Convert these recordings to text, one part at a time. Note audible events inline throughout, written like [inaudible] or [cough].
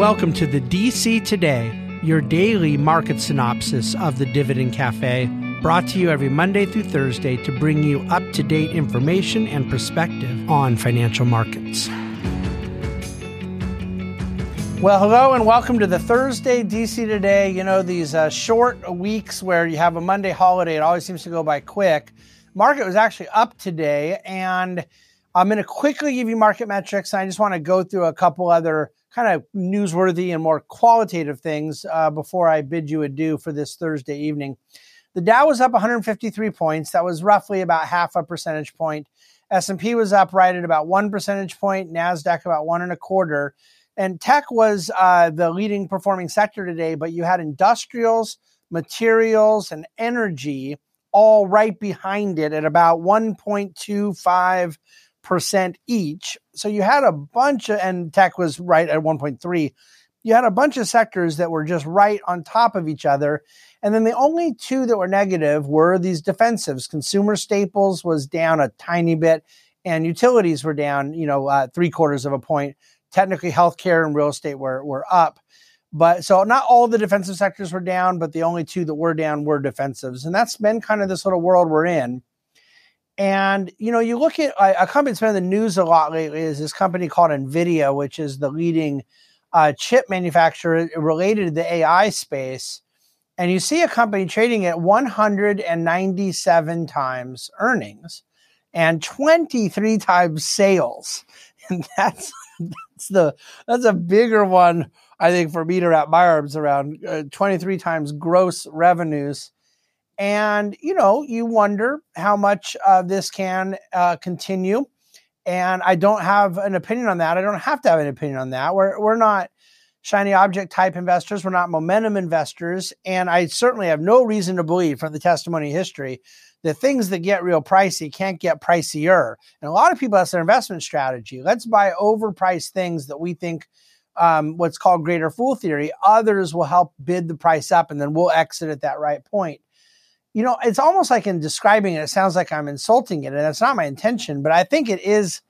Welcome to the DC Today, your daily market synopsis of the Dividend Cafe, brought to you every Monday through Thursday to bring you up to date information and perspective on financial markets. Well, hello and welcome to the Thursday DC Today. You know, these uh, short weeks where you have a Monday holiday, it always seems to go by quick. Market was actually up today, and I'm going to quickly give you market metrics. And I just want to go through a couple other kind of newsworthy and more qualitative things uh, before I bid you adieu for this Thursday evening. The Dow was up 153 points. That was roughly about half a percentage point. S&P was up right at about one percentage point. Nasdaq about one and a quarter. And tech was uh, the leading performing sector today, but you had industrials, materials, and energy all right behind it at about 1.25 percent each. So you had a bunch of, and tech was right at 1.3. You had a bunch of sectors that were just right on top of each other. And then the only two that were negative were these defensives. Consumer staples was down a tiny bit, and utilities were down, you know, uh, three quarters of a point. Technically, healthcare and real estate were, were up. But so not all the defensive sectors were down, but the only two that were down were defensives. And that's been kind of this little world we're in. And you know, you look at a company that's been in the news a lot lately is this company called Nvidia, which is the leading uh, chip manufacturer related to the AI space. And you see a company trading at 197 times earnings and 23 times sales, [laughs] and that's that's the that's a bigger one I think for me to wrap my arms around. Uh, 23 times gross revenues and, you know, you wonder how much uh, this can uh, continue. And I don't have an opinion on that. I don't have to have an opinion on that. We're, we're not shiny object type investors. We're not momentum investors. And I certainly have no reason to believe from the testimony history that things that get real pricey can't get pricier. And a lot of people, that's their investment strategy. Let's buy overpriced things that we think um, what's called greater fool theory. Others will help bid the price up and then we'll exit at that right point you know, it's almost like in describing it, it sounds like I'm insulting it, and that's not my intention. But I think it is.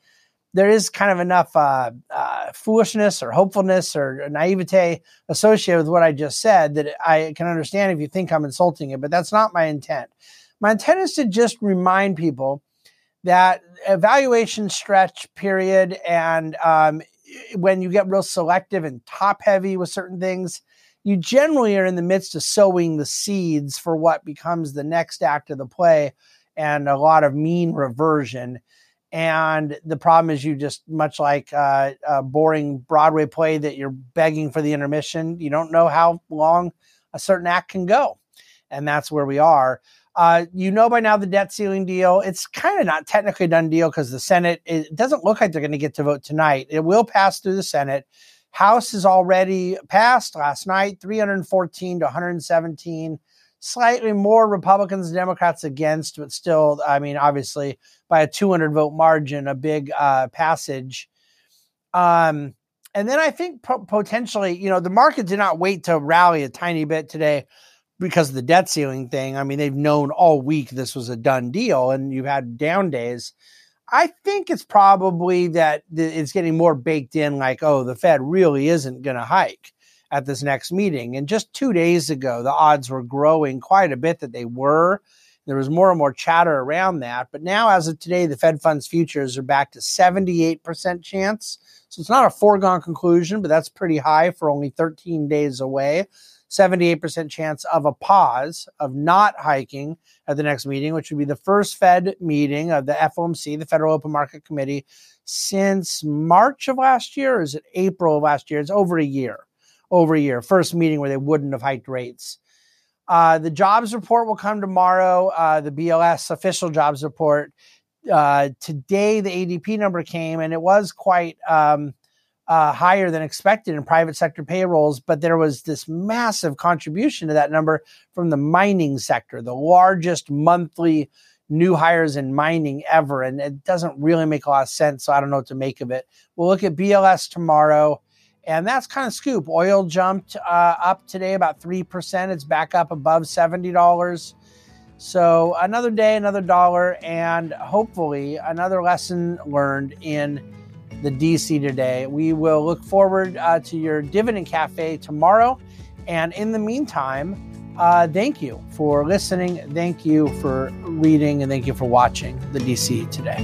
There is kind of enough uh, uh, foolishness or hopefulness or naivete associated with what I just said that I can understand if you think I'm insulting it, but that's not my intent. My intent is to just remind people that evaluation stretch period and um, when you get real selective and top heavy with certain things, you generally are in the midst of sowing the seeds for what becomes the next act of the play and a lot of mean reversion. And the problem is, you just much like uh, a boring Broadway play that you're begging for the intermission, you don't know how long a certain act can go. And that's where we are. Uh, you know by now the debt ceiling deal. It's kind of not technically a done deal because the Senate, it doesn't look like they're going to get to vote tonight. It will pass through the Senate. House is already passed last night, 314 to 117. Slightly more Republicans and Democrats against, but still, I mean, obviously by a 200 vote margin, a big uh, passage. Um, and then I think po- potentially, you know, the market did not wait to rally a tiny bit today because of the debt ceiling thing. I mean, they've known all week this was a done deal, and you've had down days. I think it's probably that it's getting more baked in like, oh, the Fed really isn't going to hike at this next meeting. And just two days ago, the odds were growing quite a bit that they were. There was more and more chatter around that. But now, as of today, the Fed funds futures are back to 78% chance. So it's not a foregone conclusion, but that's pretty high for only 13 days away. 78% chance of a pause of not hiking at the next meeting, which would be the first Fed meeting of the FOMC, the Federal Open Market Committee, since March of last year, or is it April of last year? It's over a year. Over a year. First meeting where they wouldn't have hiked rates. Uh, the jobs report will come tomorrow. Uh, the BLS official jobs report. Uh, today, the ADP number came, and it was quite um, uh, higher than expected in private sector payrolls, but there was this massive contribution to that number from the mining sector, the largest monthly new hires in mining ever. And it doesn't really make a lot of sense. So I don't know what to make of it. We'll look at BLS tomorrow. And that's kind of scoop. Oil jumped uh, up today about 3%. It's back up above $70. So another day, another dollar, and hopefully another lesson learned in the DC today. We will look forward uh, to your dividend cafe tomorrow. And in the meantime, uh, thank you for listening. Thank you for reading. And thank you for watching the DC today.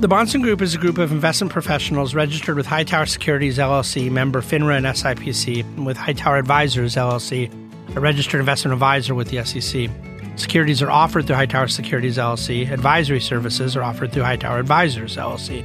The Bahnsen Group is a group of investment professionals registered with Hightower Securities LLC, member FINRA and SIPC, and with Hightower Advisors LLC, a registered investment advisor with the SEC. Securities are offered through Hightower Securities LLC. Advisory services are offered through Hightower Advisors LLC.